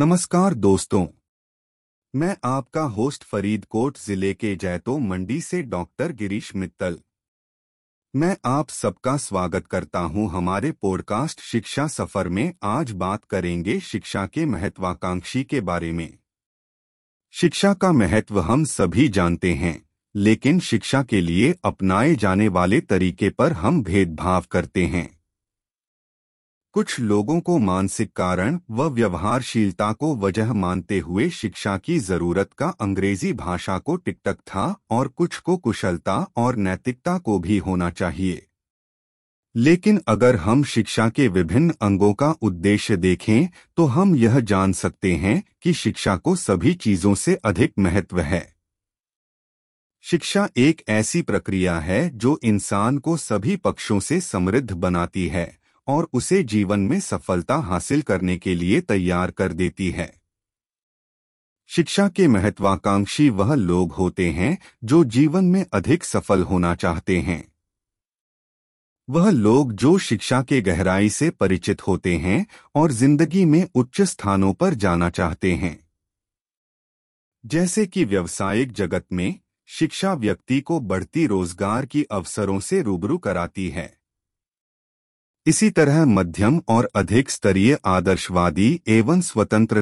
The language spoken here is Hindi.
नमस्कार दोस्तों। मैं आपका होस्ट फरीदकोट ज़िले के जैतो मंडी से डॉक्टर गिरीश मित्तल। मैं आप सबका स्वागत करता हूँ हमारे पॉडकास्ट शिक्षा सफ़र में। आज बात करेंगे शिक्षा के महत्वाकांक्षी के बारे में। शिक्षा का महत्व हम सभी जानते हैं, लेकिन शिक्षा के लिए अपनाए जाने वाले तरीके पर हम भेदभाव करते हैं। कुछ लोगों को मानसिक कारण व व्यवहारशीलता को वजह मानते हुए शिक्षा की ज़रूरत का अंग्रेज़ी भाषा को टिकटक था और कुछ को कुशलता और नैतिकता को भी होना चाहिए। लेकिन अगर हम शिक्षा के विभिन्न अंगों का उद्देश्य देखें तो हम यह जान सकते हैं कि शिक्षा को सभी चीज़ों से अधिक महत्व है। शिक्षा एक ऐसी प्रक्रिया है जो इंसान को सभी पक्षों से समृद्ध बनाती है। और उसे जीवन में सफलता हासिल करने के लिए तैयार कर देती है। शिक्षा के महत्वाकांक्षी वह लोग होते हैं जो जीवन में अधिक सफल होना चाहते हैं। वह लोग जो शिक्षा के गहराई से परिचित होते हैं और ज़िंदगी में उच्च स्थानों पर जाना चाहते हैं। जैसे कि व्यवसायिक जगत में, शिक्षा व्यक्ति को बढ़ती रोज़गार की अवसरों से रूबरू कराती है। इसी तरह मध्यम और अधिक स्तरीय आदर्शवादी एवं स्वतंत्र